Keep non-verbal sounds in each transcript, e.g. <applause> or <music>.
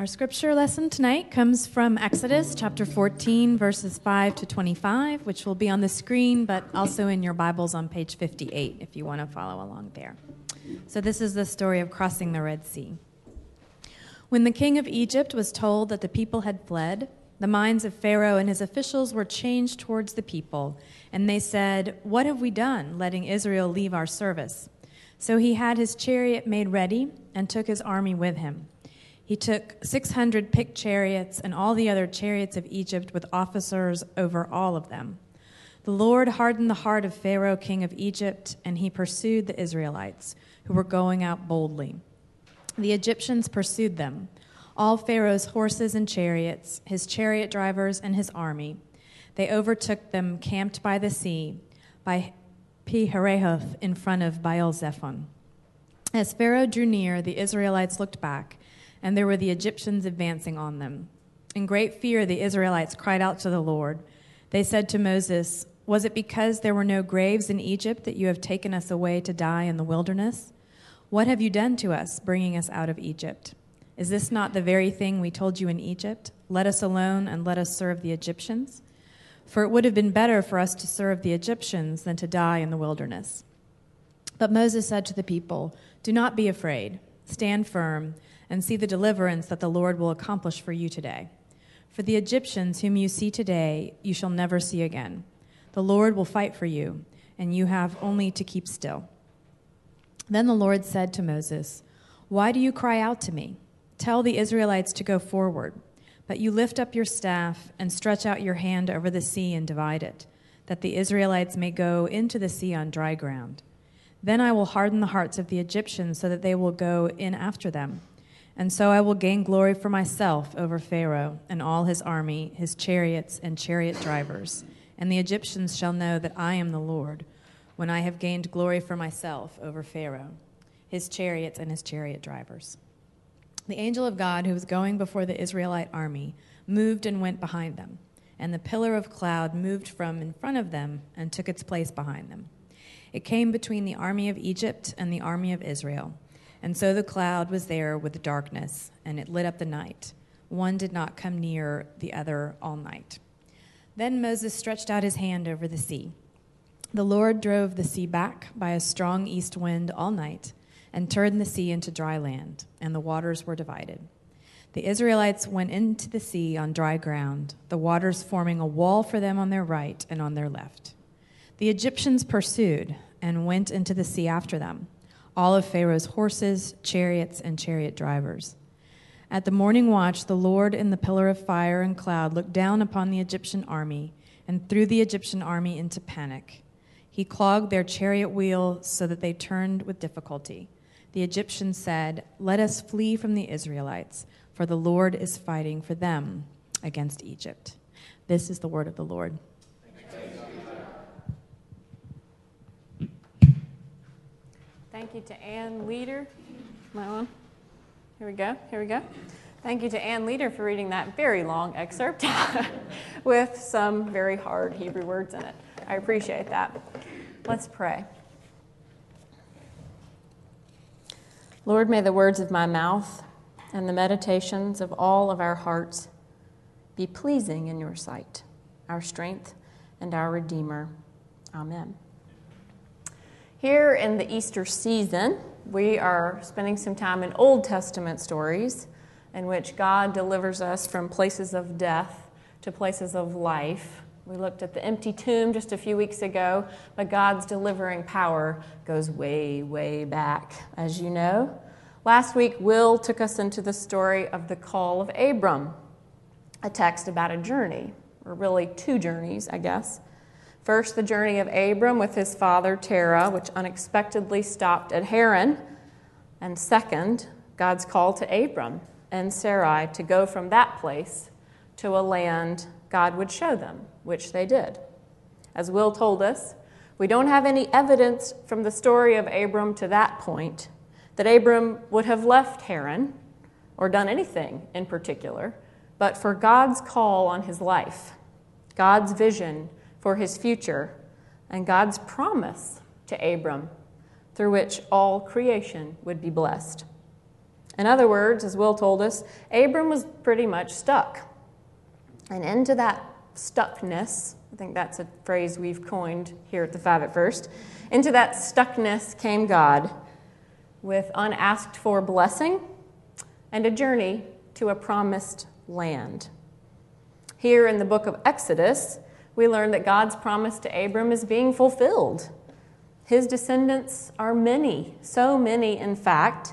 Our scripture lesson tonight comes from Exodus chapter 14, verses 5 to 25, which will be on the screen, but also in your Bibles on page 58 if you want to follow along there. So, this is the story of crossing the Red Sea. When the king of Egypt was told that the people had fled, the minds of Pharaoh and his officials were changed towards the people, and they said, What have we done, letting Israel leave our service? So he had his chariot made ready and took his army with him. He took 600 picked chariots and all the other chariots of Egypt with officers over all of them. The Lord hardened the heart of Pharaoh, king of Egypt, and he pursued the Israelites, who were going out boldly. The Egyptians pursued them, all Pharaoh's horses and chariots, his chariot drivers, and his army. They overtook them camped by the sea, by Pi-hahiroth, in front of Baal Zephon. As Pharaoh drew near, the Israelites looked back and there were the Egyptians advancing on them. In great fear, the Israelites cried out to the Lord. They said to Moses, Was it because there were no graves in Egypt that you have taken us away to die in the wilderness? What have you done to us, bringing us out of Egypt? Is this not the very thing we told you in Egypt? Let us alone and let us serve the Egyptians? For it would have been better for us to serve the Egyptians than to die in the wilderness. But Moses said to the people, Do not be afraid, stand firm and see the deliverance that the Lord will accomplish for you today. For the Egyptians whom you see today, you shall never see again. The Lord will fight for you, and you have only to keep still. Then the Lord said to Moses, Why do you cry out to me? Tell the Israelites to go forward. But you lift up your staff and stretch out your hand over the sea and divide it, that the Israelites may go into the sea on dry ground. Then I will harden the hearts of the Egyptians so that they will go in after them and so I will gain glory for myself over Pharaoh and all his army, his chariots and chariot drivers. And the Egyptians shall know that I am the Lord, when I have gained glory for myself over Pharaoh, his chariots and his chariot drivers. The angel of God, who was going before the Israelite army, moved and went behind them. And the pillar of cloud moved from in front of them and took its place behind them. It came between the army of Egypt and the army of Israel and so the cloud was there with the darkness, and it lit up the night. One did not come near the other all night. Then Moses stretched out his hand over the sea. The Lord drove the sea back by a strong east wind all night and turned the sea into dry land, and the waters were divided. The Israelites went into the sea on dry ground, the waters forming a wall for them on their right and on their left. The Egyptians pursued and went into the sea after them all of Pharaoh's horses, chariots, and chariot drivers. At the morning watch, the Lord in the pillar of fire and cloud looked down upon the Egyptian army and threw the Egyptian army into panic. He clogged their chariot wheels so that they turned with difficulty. The Egyptians said, Let us flee from the Israelites, for the Lord is fighting for them against Egypt. This is the word of the Lord. Thank you to Ann Leader. My on? Here we go. Here we go. Thank you to Ann Leader for reading that very long excerpt <laughs> with some very hard Hebrew words in it. I appreciate that. Let's pray. Lord, may the words of my mouth and the meditations of all of our hearts be pleasing in your sight, our strength and our Redeemer. Amen. Here in the Easter season, we are spending some time in Old Testament stories in which God delivers us from places of death to places of life. We looked at the empty tomb just a few weeks ago, but God's delivering power goes way, way back, as you know. Last week, Will took us into the story of the call of Abram, a text about a journey, or really two journeys, I guess. First, the journey of Abram with his father Terah, which unexpectedly stopped at Haran. And second, God's call to Abram and Sarai to go from that place to a land God would show them, which they did. As Will told us, we don't have any evidence from the story of Abram to that point that Abram would have left Haran or done anything in particular, but for God's call on his life, God's vision for his future and God's promise to Abram through which all creation would be blessed. In other words, as Will told us, Abram was pretty much stuck. And into that stuckness, I think that's a phrase we've coined here at the Five at First, into that stuckness came God with unasked for blessing and a journey to a promised land. Here in the book of Exodus, we learn that God's promise to Abram is being fulfilled. His descendants are many, so many, in fact,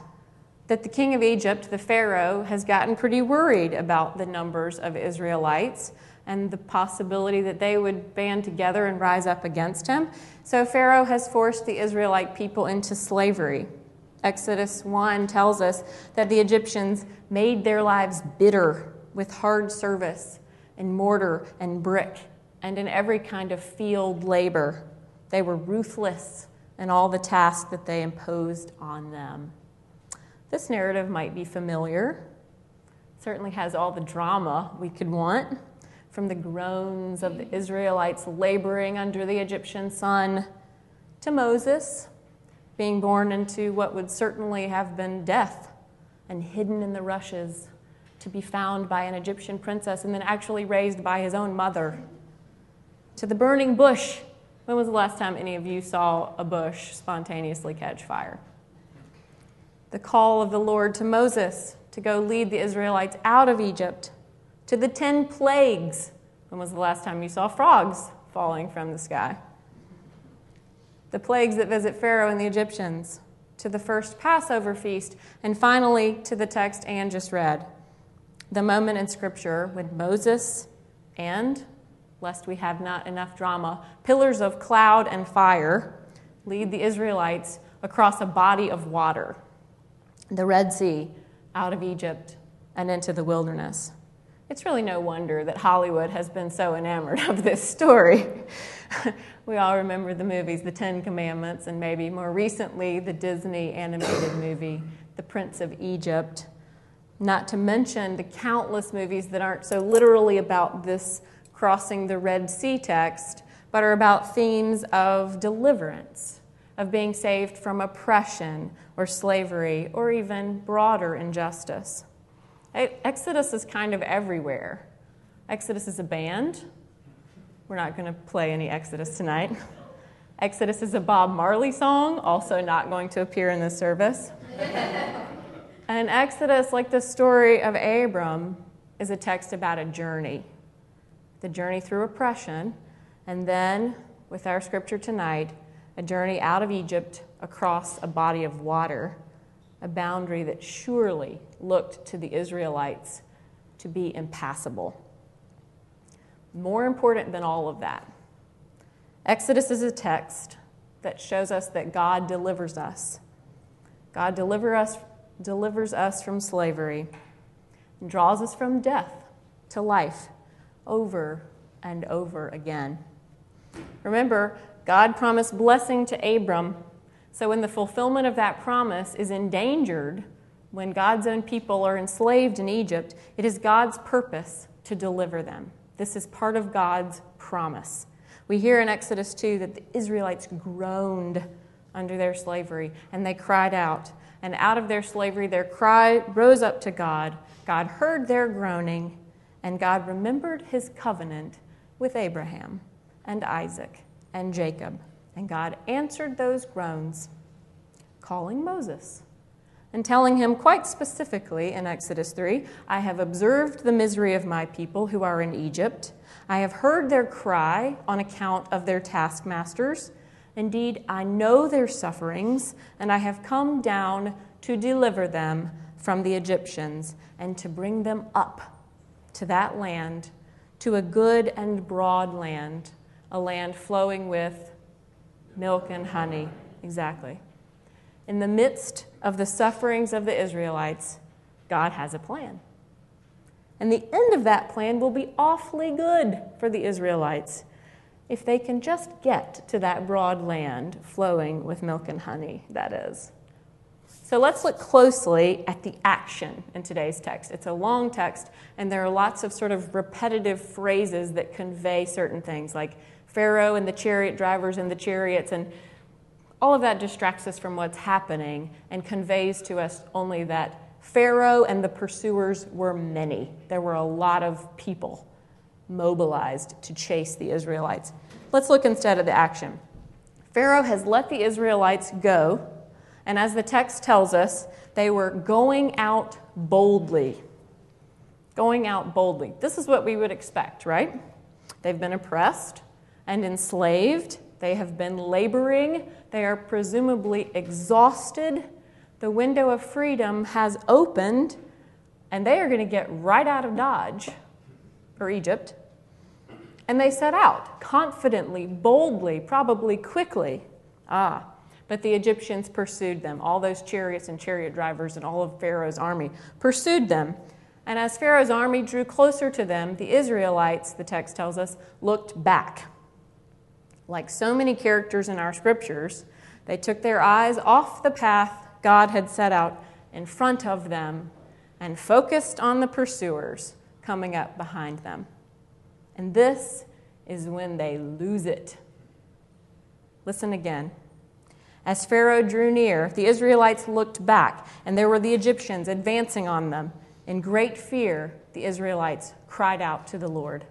that the king of Egypt, the Pharaoh, has gotten pretty worried about the numbers of Israelites and the possibility that they would band together and rise up against him. So Pharaoh has forced the Israelite people into slavery. Exodus 1 tells us that the Egyptians made their lives bitter with hard service and mortar and brick and in every kind of field labor. They were ruthless in all the tasks that they imposed on them. This narrative might be familiar. It certainly has all the drama we could want, from the groans of the Israelites laboring under the Egyptian sun to Moses being born into what would certainly have been death and hidden in the rushes to be found by an Egyptian princess and then actually raised by his own mother. To the burning bush. When was the last time any of you saw a bush spontaneously catch fire? The call of the Lord to Moses to go lead the Israelites out of Egypt. To the ten plagues. When was the last time you saw frogs falling from the sky? the plagues that visit Pharaoh and the Egyptians, to the first Passover feast, and finally to the text Anne just read. The moment in Scripture when Moses and, lest we have not enough drama, pillars of cloud and fire lead the Israelites across a body of water, the Red Sea, out of Egypt and into the wilderness. It's really no wonder that Hollywood has been so enamored of this story. <laughs> we all remember the movies, The Ten Commandments, and maybe more recently, the Disney animated movie, The Prince of Egypt. Not to mention the countless movies that aren't so literally about this crossing the Red Sea text, but are about themes of deliverance, of being saved from oppression or slavery, or even broader injustice. Exodus is kind of everywhere. Exodus is a band. We're not going to play any Exodus tonight. <laughs> Exodus is a Bob Marley song, also not going to appear in this service. <laughs> and Exodus, like the story of Abram, is a text about a journey the journey through oppression, and then, with our scripture tonight, a journey out of Egypt across a body of water a boundary that surely looked to the Israelites to be impassable. More important than all of that, Exodus is a text that shows us that God delivers us. God deliver us, delivers us from slavery and draws us from death to life over and over again. Remember, God promised blessing to Abram so, when the fulfillment of that promise is endangered, when God's own people are enslaved in Egypt, it is God's purpose to deliver them. This is part of God's promise. We hear in Exodus 2 that the Israelites groaned under their slavery and they cried out. And out of their slavery, their cry rose up to God. God heard their groaning, and God remembered his covenant with Abraham and Isaac and Jacob. And God answered those groans, calling Moses and telling him quite specifically in Exodus 3 I have observed the misery of my people who are in Egypt. I have heard their cry on account of their taskmasters. Indeed, I know their sufferings, and I have come down to deliver them from the Egyptians and to bring them up to that land, to a good and broad land, a land flowing with milk and honey. Exactly. In the midst of the sufferings of the Israelites, God has a plan. And the end of that plan will be awfully good for the Israelites if they can just get to that broad land flowing with milk and honey, that is. So let's look closely at the action in today's text. It's a long text, and there are lots of sort of repetitive phrases that convey certain things, like Pharaoh and the chariot drivers and the chariots, and all of that distracts us from what's happening and conveys to us only that Pharaoh and the pursuers were many. There were a lot of people mobilized to chase the Israelites. Let's look instead at the action. Pharaoh has let the Israelites go, and as the text tells us, they were going out boldly. Going out boldly. This is what we would expect, right? They've been oppressed and enslaved. They have been laboring. They are presumably exhausted. The window of freedom has opened, and they are going to get right out of Dodge or Egypt and they set out confidently, boldly, probably quickly. Ah, but the Egyptians pursued them. All those chariots and chariot drivers and all of Pharaoh's army pursued them. And as Pharaoh's army drew closer to them, the Israelites, the text tells us, looked back. Like so many characters in our scriptures, they took their eyes off the path God had set out in front of them and focused on the pursuers coming up behind them. And this is when they lose it. Listen again. As Pharaoh drew near, the Israelites looked back, and there were the Egyptians advancing on them. In great fear, the Israelites cried out to the Lord.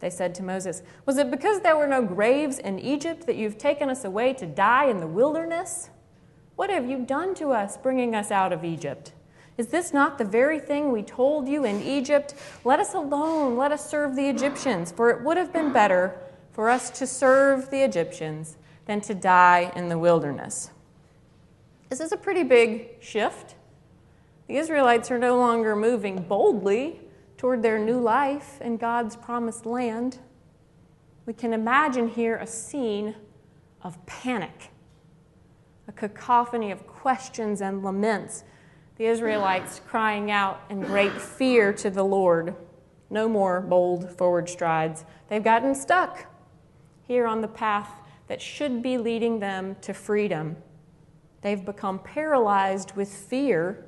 They said to Moses, Was it because there were no graves in Egypt that you've taken us away to die in the wilderness? What have you done to us, bringing us out of Egypt? Is this not the very thing we told you in Egypt? Let us alone, let us serve the Egyptians, for it would have been better for us to serve the Egyptians than to die in the wilderness. This is a pretty big shift. The Israelites are no longer moving boldly toward their new life in God's promised land. We can imagine here a scene of panic, a cacophony of questions and laments the Israelites crying out in great fear to the Lord. No more bold forward strides. They've gotten stuck here on the path that should be leading them to freedom. They've become paralyzed with fear,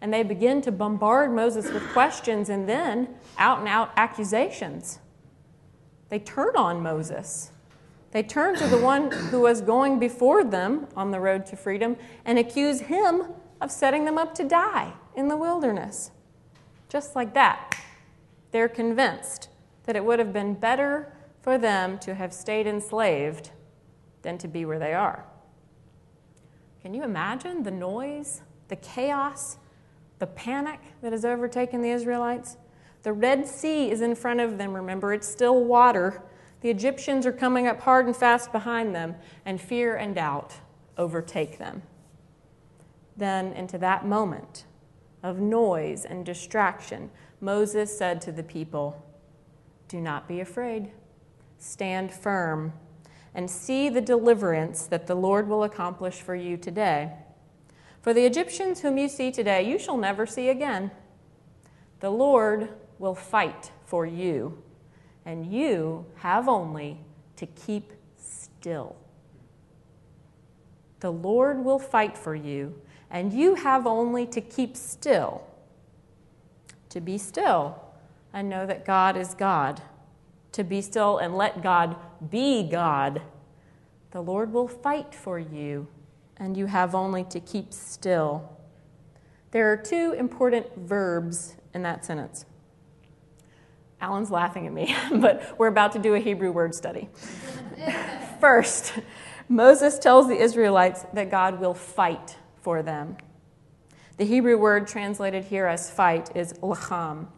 and they begin to bombard Moses with questions and then out and out accusations. They turn on Moses. They turn to the one who was going before them on the road to freedom and accuse him of setting them up to die in the wilderness. Just like that. They're convinced that it would have been better for them to have stayed enslaved than to be where they are. Can you imagine the noise, the chaos, the panic that has overtaken the Israelites? The Red Sea is in front of them, remember, it's still water. The Egyptians are coming up hard and fast behind them, and fear and doubt overtake them then into that moment of noise and distraction, Moses said to the people, Do not be afraid, stand firm, and see the deliverance that the Lord will accomplish for you today. For the Egyptians whom you see today, you shall never see again. The Lord will fight for you, and you have only to keep still. The Lord will fight for you and you have only to keep still, to be still and know that God is God, to be still and let God be God. The Lord will fight for you, and you have only to keep still. There are two important verbs in that sentence. Alan's laughing at me, <laughs> but we're about to do a Hebrew word study. <laughs> First, Moses tells the Israelites that God will fight for them. The Hebrew word translated here as fight is lacham.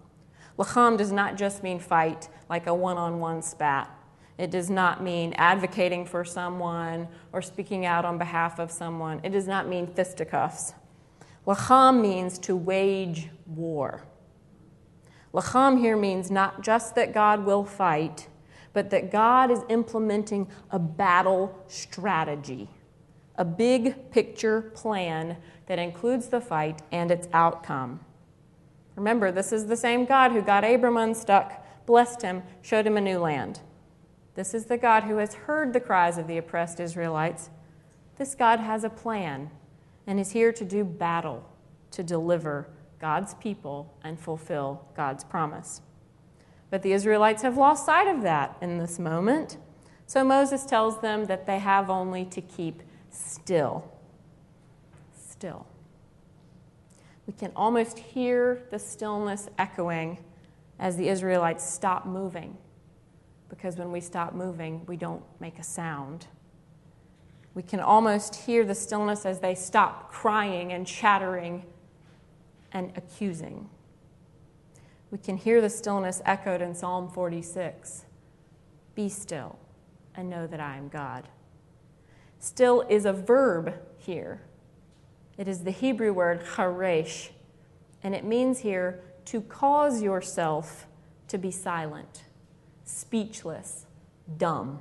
Lacham does not just mean fight, like a one on one spat. It does not mean advocating for someone or speaking out on behalf of someone. It does not mean fisticuffs. Lacham means to wage war. Lacham here means not just that God will fight, but that God is implementing a battle strategy a big picture plan that includes the fight and its outcome. Remember, this is the same God who got Abram unstuck, blessed him, showed him a new land. This is the God who has heard the cries of the oppressed Israelites. This God has a plan and is here to do battle to deliver God's people and fulfill God's promise. But the Israelites have lost sight of that in this moment. So Moses tells them that they have only to keep still. Still. We can almost hear the stillness echoing as the Israelites stop moving. Because when we stop moving, we don't make a sound. We can almost hear the stillness as they stop crying and chattering and accusing. We can hear the stillness echoed in Psalm 46 Be still and know that I am God. Still is a verb here. It is the Hebrew word charesh, and it means here to cause yourself to be silent, speechless, dumb.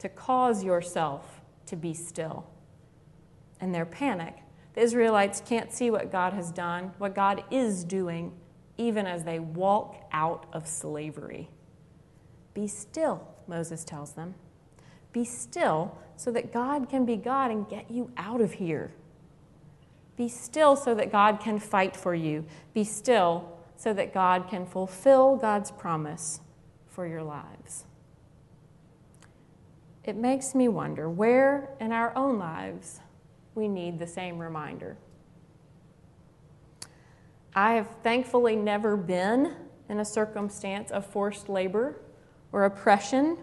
To cause yourself to be still. And their panic. The Israelites can't see what God has done, what God is doing, even as they walk out of slavery. Be still, Moses tells them. Be still so that God can be God and get you out of here. Be still so that God can fight for you. Be still so that God can fulfill God's promise for your lives. It makes me wonder where in our own lives we need the same reminder. I have thankfully never been in a circumstance of forced labor or oppression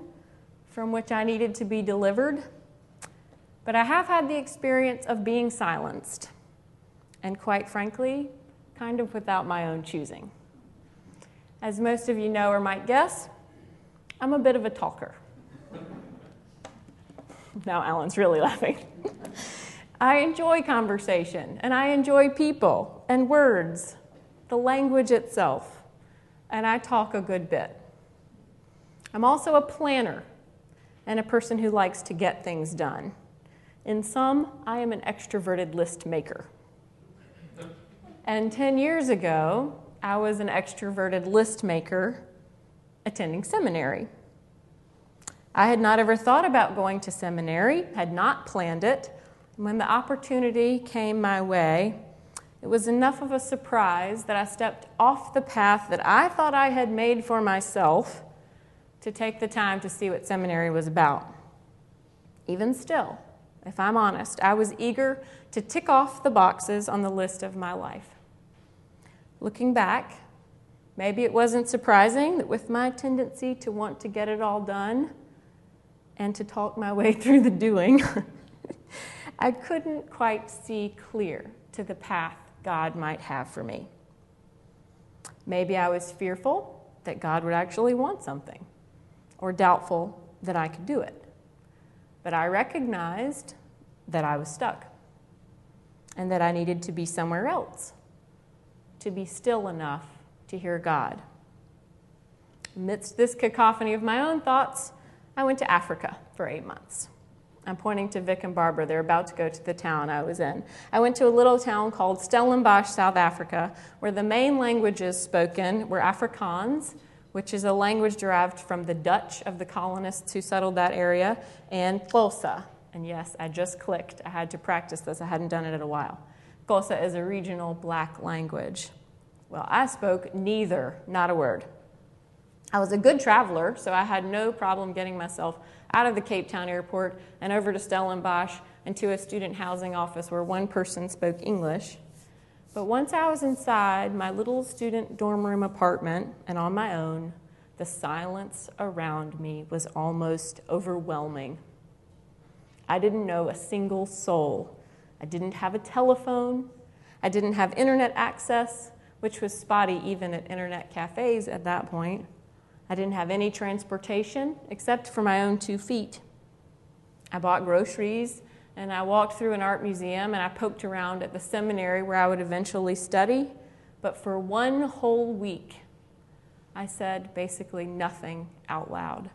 from which I needed to be delivered, but I have had the experience of being silenced, and quite frankly, kind of without my own choosing. As most of you know or might guess, I'm a bit of a talker. <laughs> now Alan's really laughing. <laughs> I enjoy conversation and I enjoy people and words the language itself, and I talk a good bit. I'm also a planner and a person who likes to get things done. In sum, I am an extroverted list maker. And 10 years ago, I was an extroverted list maker attending seminary. I had not ever thought about going to seminary, had not planned it. When the opportunity came my way, it was enough of a surprise that I stepped off the path that I thought I had made for myself to take the time to see what seminary was about. Even still, if I'm honest, I was eager to tick off the boxes on the list of my life. Looking back, maybe it wasn't surprising that with my tendency to want to get it all done and to talk my way <laughs> through the doing, <laughs> I couldn't quite see clear to the path God might have for me. Maybe I was fearful that God would actually want something, or doubtful that I could do it. But I recognized that I was stuck and that I needed to be somewhere else, to be still enough to hear God. Amidst this cacophony of my own thoughts, I went to Africa for eight months. I'm pointing to Vic and Barbara. They're about to go to the town I was in. I went to a little town called Stellenbosch, South Africa, where the main languages spoken were Afrikaans, which is a language derived from the Dutch of the colonists who settled that area, and Xhosa. And yes, I just clicked. I had to practice this, I hadn't done it in a while. Xhosa is a regional black language. Well, I spoke neither, not a word. I was a good traveler, so I had no problem getting myself out of the Cape Town airport and over to Stellenbosch and to a student housing office where one person spoke English. But once I was inside my little student dorm room apartment and on my own, the silence around me was almost overwhelming. I didn't know a single soul. I didn't have a telephone. I didn't have internet access, which was spotty even at internet cafes at that point. I didn't have any transportation except for my own two feet. I bought groceries and I walked through an art museum and I poked around at the seminary where I would eventually study. But for one whole week, I said basically nothing out loud.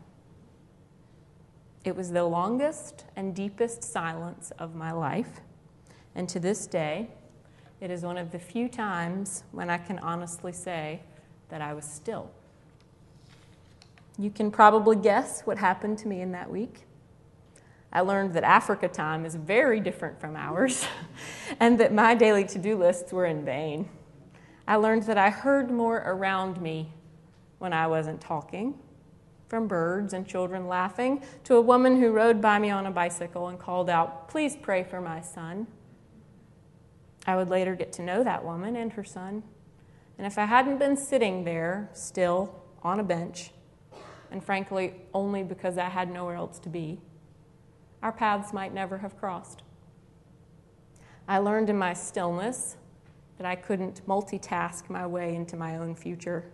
It was the longest and deepest silence of my life. And to this day, it is one of the few times when I can honestly say that I was still. You can probably guess what happened to me in that week. I learned that Africa time is very different from ours <laughs> and that my daily to do lists were in vain. I learned that I heard more around me when I wasn't talking, from birds and children laughing to a woman who rode by me on a bicycle and called out, Please pray for my son. I would later get to know that woman and her son. And if I hadn't been sitting there still on a bench, and frankly, only because I had nowhere else to be, our paths might never have crossed. I learned in my stillness that I couldn't multitask my way into my own future.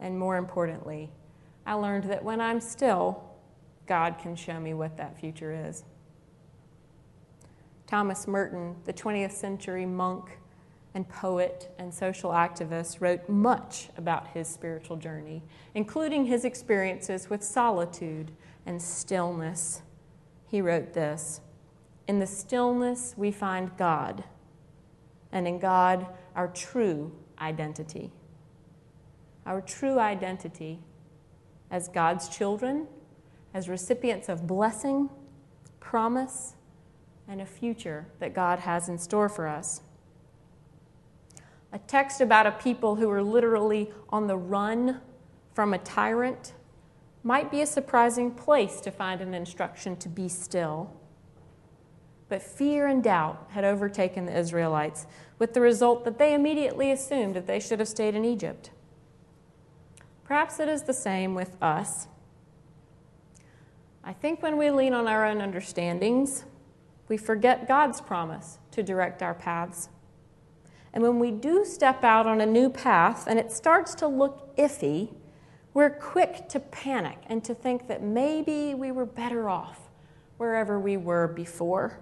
And more importantly, I learned that when I'm still, God can show me what that future is. Thomas Merton, the 20th century monk and poet and social activist, wrote much about his spiritual journey, including his experiences with solitude and stillness. He wrote this In the stillness, we find God, and in God, our true identity. Our true identity as God's children, as recipients of blessing, promise, and a future that God has in store for us. A text about a people who are literally on the run from a tyrant might be a surprising place to find an instruction to be still. But fear and doubt had overtaken the Israelites, with the result that they immediately assumed that they should have stayed in Egypt. Perhaps it is the same with us. I think when we lean on our own understandings, we forget God's promise to direct our paths. And when we do step out on a new path and it starts to look iffy, we're quick to panic and to think that maybe we were better off wherever we were before.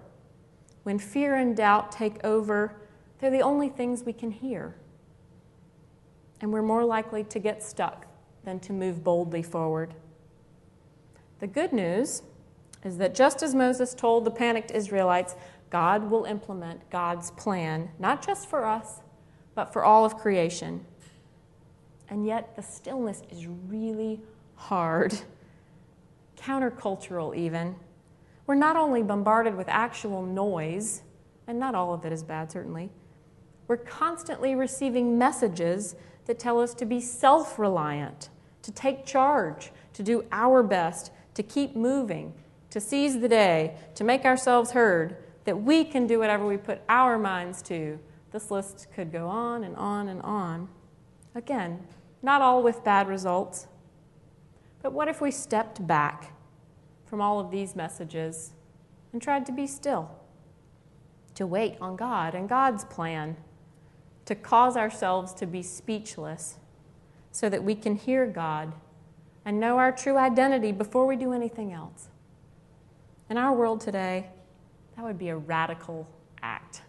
When fear and doubt take over, they're the only things we can hear. And we're more likely to get stuck than to move boldly forward. The good news is that just as Moses told the panicked Israelites, God will implement God's plan, not just for us, but for all of creation. And yet, the stillness is really hard, countercultural even. We're not only bombarded with actual noise, and not all of it is bad, certainly, we're constantly receiving messages that tell us to be self reliant, to take charge, to do our best, to keep moving, to seize the day, to make ourselves heard, that we can do whatever we put our minds to. This list could go on and on and on. Again, not all with bad results. But what if we stepped back from all of these messages and tried to be still? To wait on God and God's plan, to cause ourselves to be speechless so that we can hear God and know our true identity before we do anything else. In our world today, that would be a radical act.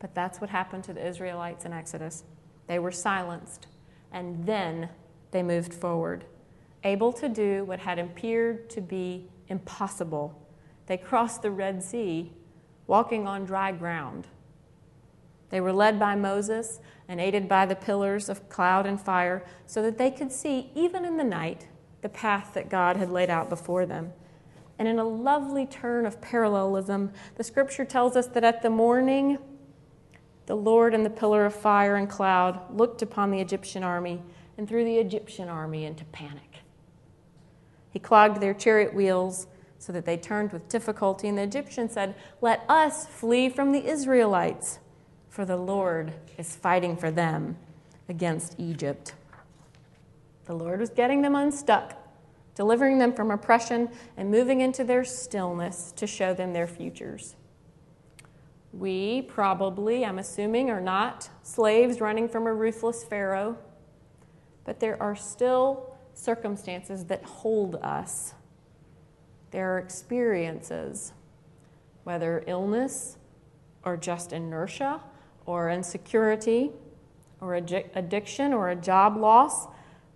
But that's what happened to the Israelites in Exodus. They were silenced, and then they moved forward, able to do what had appeared to be impossible. They crossed the Red Sea, walking on dry ground. They were led by Moses and aided by the pillars of cloud and fire so that they could see, even in the night, the path that God had laid out before them. And in a lovely turn of parallelism, the scripture tells us that at the morning, the Lord in the pillar of fire and cloud looked upon the Egyptian army and threw the Egyptian army into panic. He clogged their chariot wheels so that they turned with difficulty, and the Egyptians said, Let us flee from the Israelites, for the Lord is fighting for them against Egypt. The Lord was getting them unstuck delivering them from oppression and moving into their stillness to show them their futures. We probably, I'm assuming, are not slaves running from a ruthless Pharaoh, but there are still circumstances that hold us. There are experiences, whether illness or just inertia or insecurity or addiction or a job loss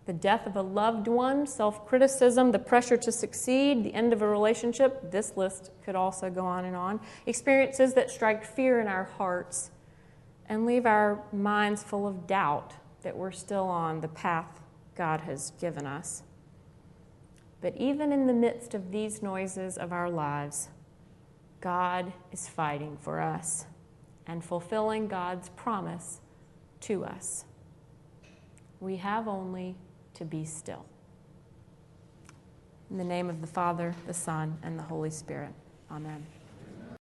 the death of a loved one, self criticism, the pressure to succeed, the end of a relationship. This list could also go on and on. Experiences that strike fear in our hearts and leave our minds full of doubt that we're still on the path God has given us. But even in the midst of these noises of our lives, God is fighting for us and fulfilling God's promise to us. We have only to be still. In the name of the Father, the Son, and the Holy Spirit. Amen.